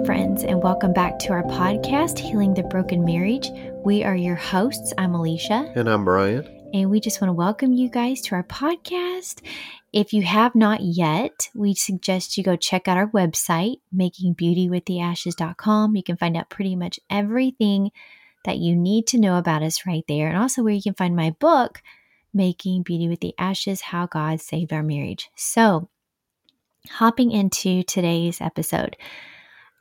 Hi, friends, and welcome back to our podcast, Healing the Broken Marriage. We are your hosts. I'm Elisha. And I'm Brian. And we just want to welcome you guys to our podcast. If you have not yet, we suggest you go check out our website, makingbeautywiththeashes.com. You can find out pretty much everything that you need to know about us right there. And also where you can find my book, Making Beauty with the Ashes How God Saved Our Marriage. So, hopping into today's episode.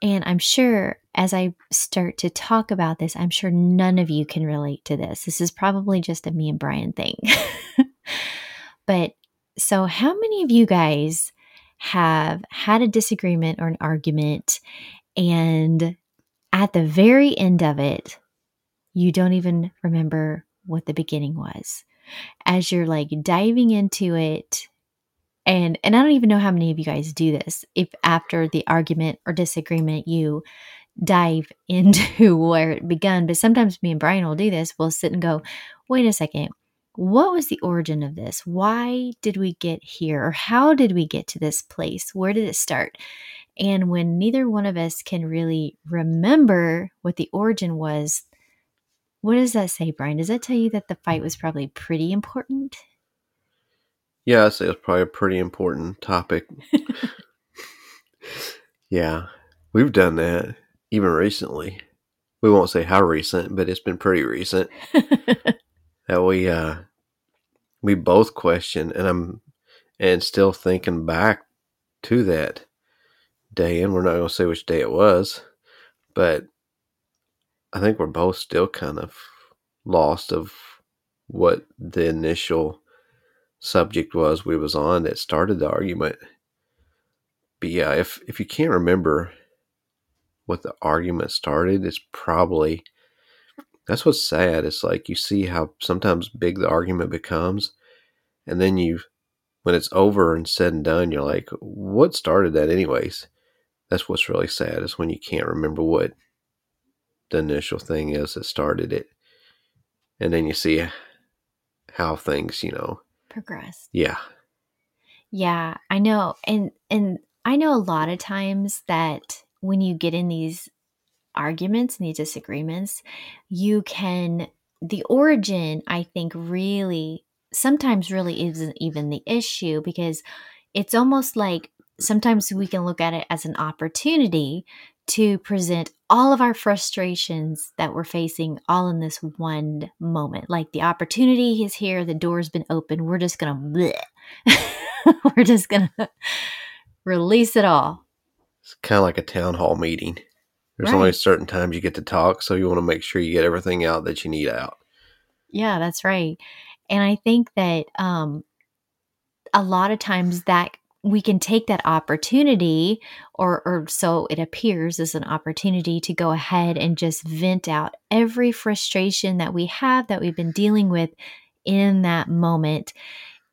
And I'm sure as I start to talk about this, I'm sure none of you can relate to this. This is probably just a me and Brian thing. but so, how many of you guys have had a disagreement or an argument, and at the very end of it, you don't even remember what the beginning was? As you're like diving into it, and and I don't even know how many of you guys do this. If after the argument or disagreement you dive into where it began, but sometimes me and Brian will do this. We'll sit and go, "Wait a second. What was the origin of this? Why did we get here? Or how did we get to this place? Where did it start?" And when neither one of us can really remember what the origin was, what does that say, Brian? Does that tell you that the fight was probably pretty important? Yeah, I'd say it's probably a pretty important topic. yeah, we've done that even recently. We won't say how recent, but it's been pretty recent that we uh we both question, and I'm and still thinking back to that day, and we're not going to say which day it was, but I think we're both still kind of lost of what the initial subject was we was on that started the argument. But yeah, if if you can't remember what the argument started, it's probably that's what's sad. It's like you see how sometimes big the argument becomes, and then you when it's over and said and done, you're like, what started that anyways? That's what's really sad is when you can't remember what the initial thing is that started it. And then you see how things, you know, progressed. yeah, Yeah, I know. And and I know a lot of times that when you get in these arguments and these disagreements, you can the origin I think really sometimes really isn't even the issue because it's almost like sometimes we can look at it as an opportunity to present all of our frustrations that we're facing all in this one moment. Like the opportunity is here, the door's been open. We're just going to, we're just going to release it all. it's kind of like a town hall meeting. There's Right. only certain times you get to talk, so you want to make sure you get everything out that you need out. Yeah, that's right. And I think that um, a lot of times that we can take that opportunity, or, or so it appears as an opportunity to go ahead and just vent out every frustration that we have that we've been dealing with in that moment.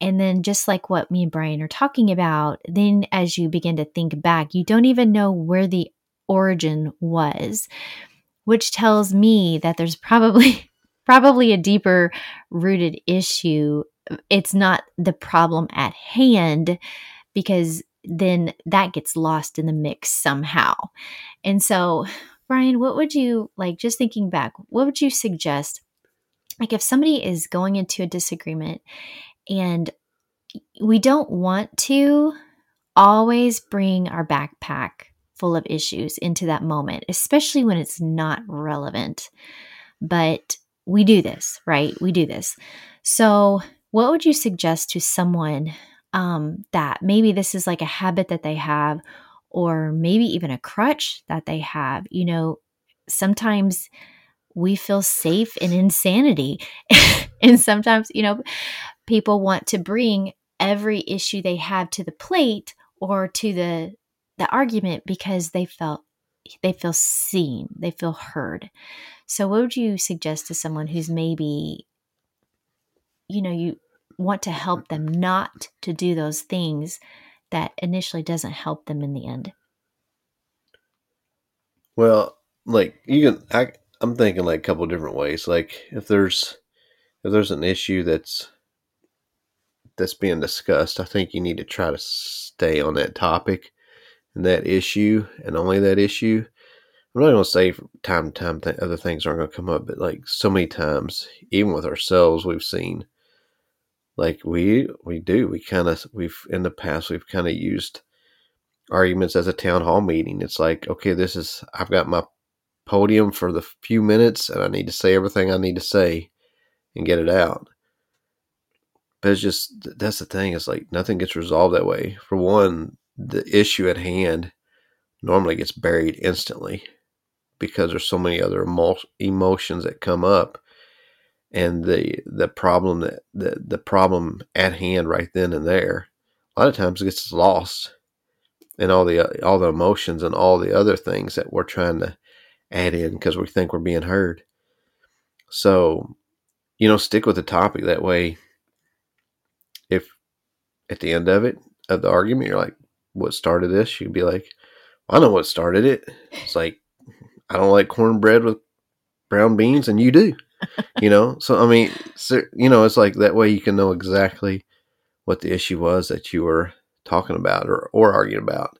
And then, just like what me and Brian are talking about, then as you begin to think back, you don't even know where the origin was, which tells me that there's probably probably a deeper rooted issue. It's not the problem at hand because then that gets lost in the mix somehow. And so, Brian, what would you like just thinking back, what would you suggest? Like if somebody is going into a disagreement and we don't want to always bring our backpack full of issues into that moment, especially when it's not relevant. But we do this, right? We do this. So, what would you suggest to someone um, that maybe this is like a habit that they have, or maybe even a crutch that they have? You know, sometimes we feel safe in insanity. and sometimes, you know, people want to bring every issue they have to the plate or to the the argument because they felt they feel seen, they feel heard. So what would you suggest to someone who's maybe you know, you want to help them not to do those things that initially doesn't help them in the end? Well, like you can, I, I'm thinking like a couple different ways. Like if there's if there's an issue that's that's being discussed, I think you need to try to stay on that topic and that issue and only that issue. I'm not going to say time to time th- other things aren't going to come up, but like so many times, even with ourselves, we've seen like we we do we kind of we've in the past we've kind of used arguments as a town hall meeting. It's like okay, this is I've got my podium for the few minutes, and I need to say everything I need to say and get it out. But it's just that's the thing. It's like nothing gets resolved that way. For one, the issue at hand normally gets buried instantly because there's so many other emo- emotions that come up and the the problem that the, the problem at hand right then and there a lot of times it gets lost in all the all the emotions and all the other things that we're trying to add in because we think we're being heard. So you know stick with the topic. That way if at the end of it of the argument you're like what started this? You'd be like i know what started it. It's like i don't like cornbread with brown beans and you do you know? So i mean so, you know it's like that way you can know exactly what the issue was that you were talking about or, or arguing about.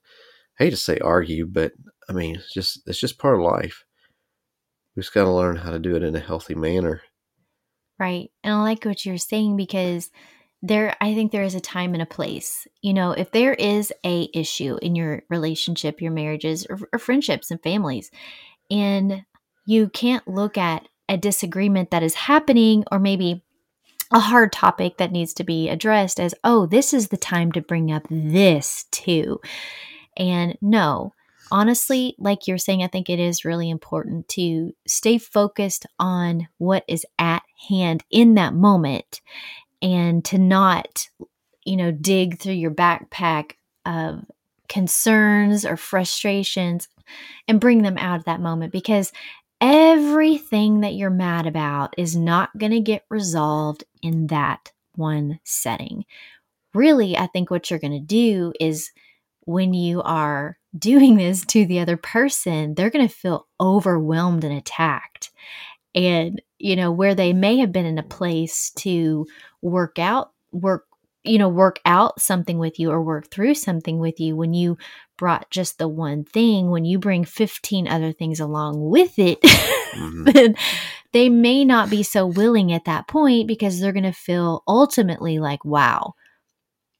I hate to say argue but i mean it's just it's just part of life. We just got to learn how to do it in a healthy manner. Right and i like what you're saying because there i think there is a time and a place. You know if there is a issue in your relationship your marriages or, or friendships and families and you can't look at a disagreement that is happening or maybe a hard topic that needs to be addressed as, oh, this is the time to bring up this too. And no, honestly, like you're saying, I think it is really important to stay focused on what is at hand in that moment and to not, you know, dig through your backpack of concerns or frustrations and bring them out of that moment because everything that you're mad about is not going to get resolved in that one setting. Really, I think what you're going to do is when you are doing this to the other person, they're going to feel overwhelmed and attacked. And, you know, where they may have been in a place to work out, work you know, work out something with you or work through something with you when you brought just the one thing, when you bring 15 other things along with it, mm-hmm. then they may not be so willing at that point because they're going to feel ultimately like, wow.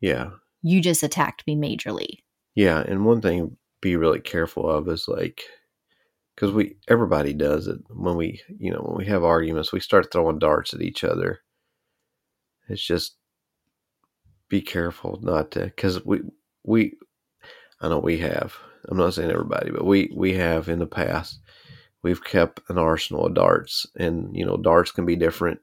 Yeah. You just attacked me majorly. Yeah. And one thing be really careful of is like, because we, everybody does it when we, you know, when we have arguments, we start throwing darts at each other. It's just, be careful not to because we we I know we have. I'm not saying everybody, but we we have in the past. We've kept an arsenal of darts, and you know darts can be different.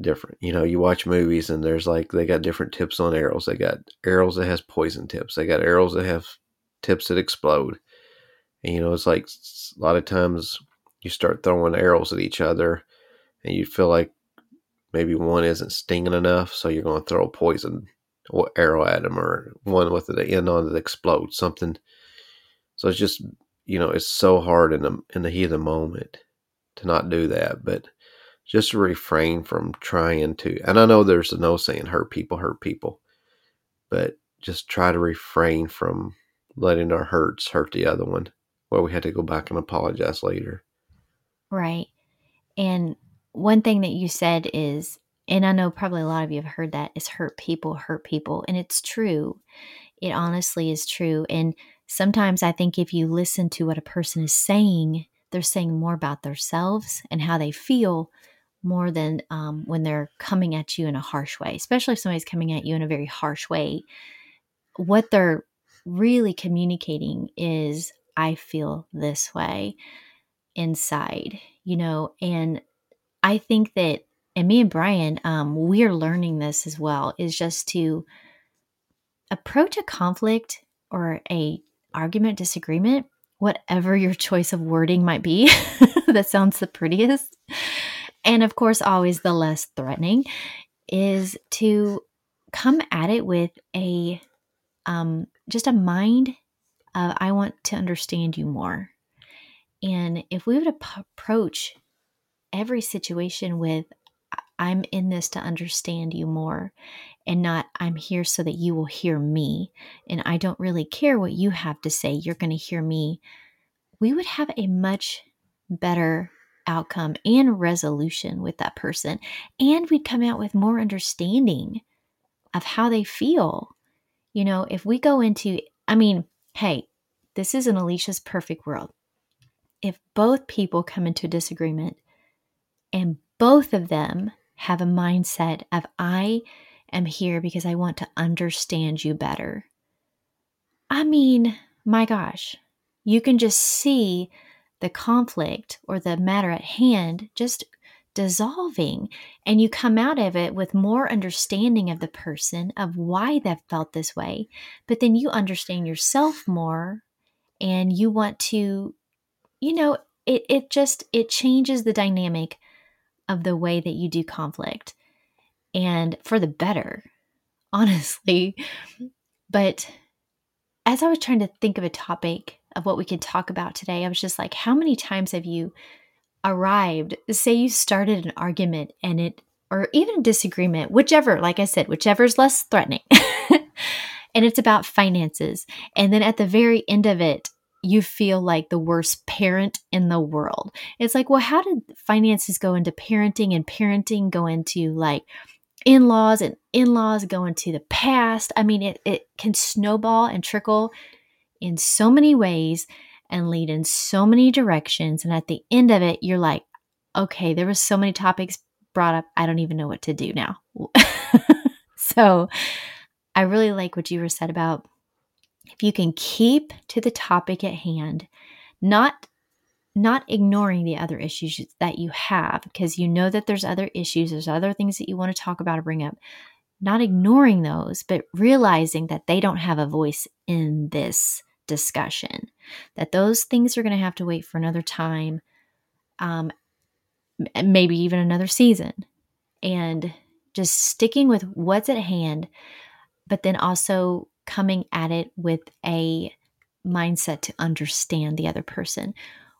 Different, you know. You watch movies, and there's like they got different tips on arrows. They got arrows that has poison tips. They got arrows that have tips that explode. And you know, it's like a lot of times you start throwing arrows at each other, and you feel like maybe one isn't stinging enough, so you're going to throw a poison or arrow at them, or one with the end on that explodes something. So it's just you know it's so hard in the in the heat of the moment to not do that, but just refrain from trying to. And I know there's a no saying hurt people hurt people, but just try to refrain from letting our hurts hurt the other one, where we had to go back and apologize later. Right. And one thing that you said is, and I know probably a lot of you have heard that, is hurt people hurt people. And it's true. It honestly is true. And sometimes I think if you listen to what a person is saying, they're saying more about themselves and how they feel more than um, when they're coming at you in a harsh way, especially if somebody's coming at you in a very harsh way. What they're really communicating is, I feel this way inside, you know, and I think that, and me and Brian, um, we're learning this as well, is just to approach a conflict or a argument, disagreement, whatever your choice of wording might be, that sounds the prettiest, and of course, always the less threatening, is to come at it with a um, just a mind of I want to understand you more. And if we would approach every situation with I'm in this to understand you more and not I'm here so that you will hear me. And I don't really care what you have to say. You're going to hear me we would have a much better outcome and resolution with that person. And we'd come out with more understanding of how they feel. You know, if we go into, I mean, hey, this is an Elisha's perfect world. If both people come into disagreement and both of them have a mindset of, I am here because I want to understand you better. I mean, my gosh, you can just see the conflict or the matter at hand just dissolving and you come out of it with more understanding of the person of why they've felt this way but then you understand yourself more and you want to you know it, it just it changes the dynamic of the way that you do conflict and for the better honestly but as i was trying to think of a topic of what we could talk about today, I was just like, how many times have you arrived? Say you started an argument and it, or even a disagreement, whichever, like I said, whichever is less threatening. and it's about finances. And then at the very end of it, you feel like the worst parent in the world. It's like, well, how did finances go into parenting and parenting go into like in laws and in laws go into the past? I mean, it, it can snowball and trickle in so many ways and lead in so many directions. And at the end of it, you're like, okay, there was so many topics brought up. I don't even know what to do now. so I really like what you were said about if you can keep to the topic at hand, not not ignoring the other issues that you have because you know that there's other issues, there's other things that you want to talk about or bring up. Not ignoring those, but realizing that they don't have a voice in this discussion, that those things are going to have to wait for another time, um, maybe even another season, and just sticking with what's at hand, but then also coming at it with a mindset to understand the other person,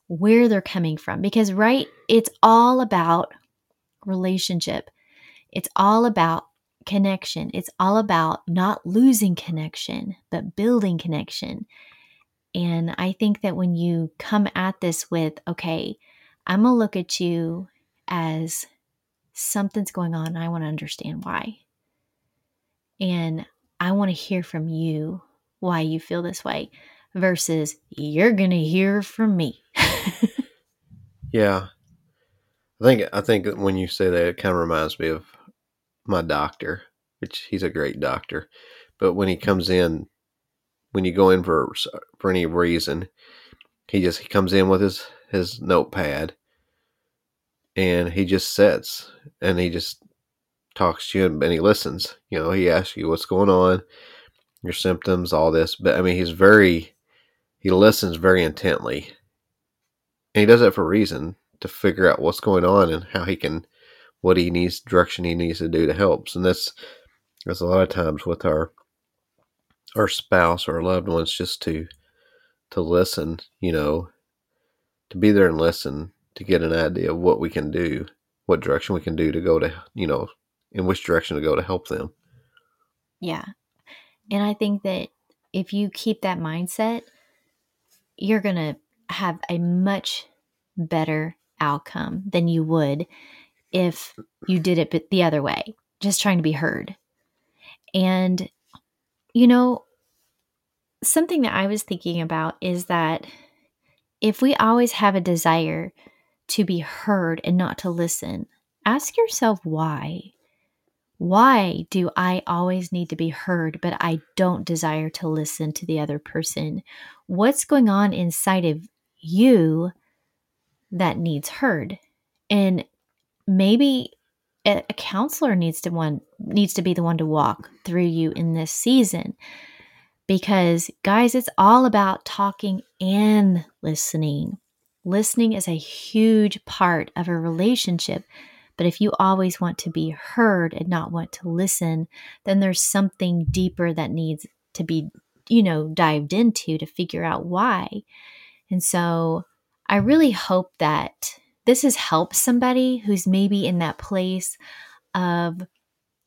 where they're coming from. Because, right, it's all about relationship, it's all about connection. It's all about not losing connection, but building connection. And I think that when you come at this with, okay, I'm going to look at you as something's going on, I want to understand why. And I want to hear from you why you feel this way versus you're going to hear from me. yeah. I think I think when you say that it kind of reminds me of my doctor, which he's a great doctor. But when he comes in when you go in for for any reason, he just he comes in with his his notepad and he just sits and he just talks to you and, and he listens. You know, he asks you what's going on, your symptoms, all this. But I mean, he's very he listens very intently, and he does that for a reason to figure out what's going on and how he can what he needs direction he needs to do to help. And that's that's a lot of times with our our spouse or our loved ones just to to listen, you know, to be there and listen to get an idea of what we can do, what direction we can do to go to, you know, in which direction to go to help them. Yeah. And I think that if you keep that mindset, you're going to have a much better outcome than you would if you did it the other way, just trying to be heard. And you know, something that I was thinking about is that if we always have a desire to be heard and not to listen, ask yourself why. Why do I always need to be heard, but I don't desire to listen to the other person? What's going on inside of you that needs heard? And maybe a, counselor needs to one needs to be the one to walk through you in this season because guys it's all about talking and listening listening is a huge part of a relationship but if you always want to be heard and not want to listen then there's something deeper that needs to be you know dived into to figure out why and so i really hope that this has helped somebody who's maybe in that place of,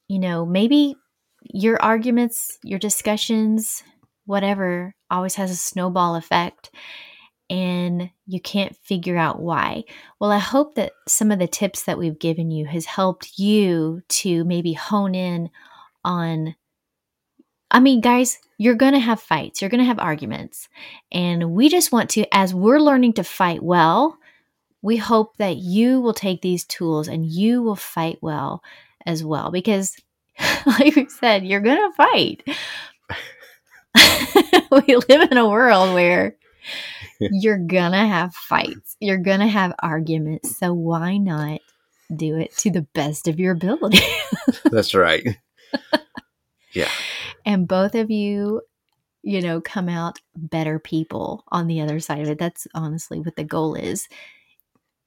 you know, maybe your arguments, your discussions, whatever, always has a snowball effect. And you can't figure out why. Well, I hope that some of the tips that we've given you has helped you to maybe hone in on I mean, guys, you're going to have fights, you're going to have arguments. And we just want to as we're learning to fight well, we hope that you will take these tools and you will fight well as well because like we said, you're going to fight. we live in a world where you're gonna have fights, you're gonna have arguments. So why not do it to the best of your ability? That's right. Yeah. And both of you, you know, come out better people on the other side of it. That's honestly what the goal is.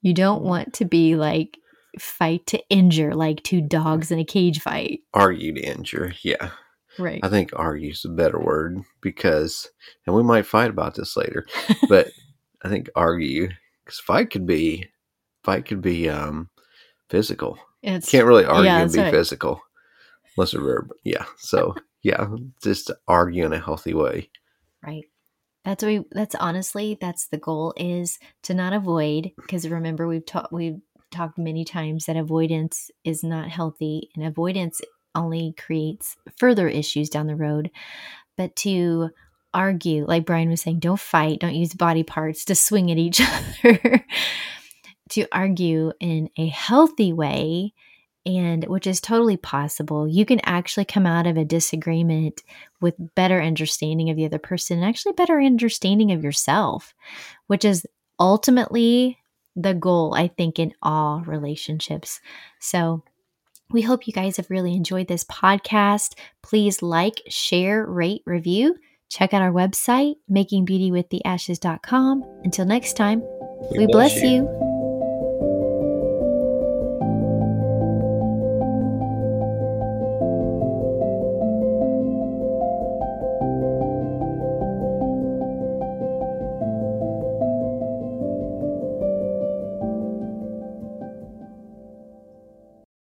You don't want to be like fight to injure, like two dogs in a cage fight. Argue to injure. Yeah. Right. I think argue is a better word because, and we might fight about this later, but I think argue because fight could be, fight could be um physical. It's Can't really argue yeah, and be right. physical unless a verb. Yeah. So yeah, just argue in a healthy way. Right. That's we that's honestly that's the goal is to not avoid because remember we've talked we've talked many times that avoidance is not healthy and avoidance only creates further issues down the road. But to argue like Brian was saying don't fight don't use body parts to swing at each other. To argue in a healthy way and which is totally possible you can actually come out of a disagreement with better understanding of the other person and actually better understanding of yourself which is ultimately the goal i think in all relationships. So we hope you guys have really enjoyed this podcast. Please like share rate review. Check out our website makingbeautywiththeashes.com until next time we, bless you.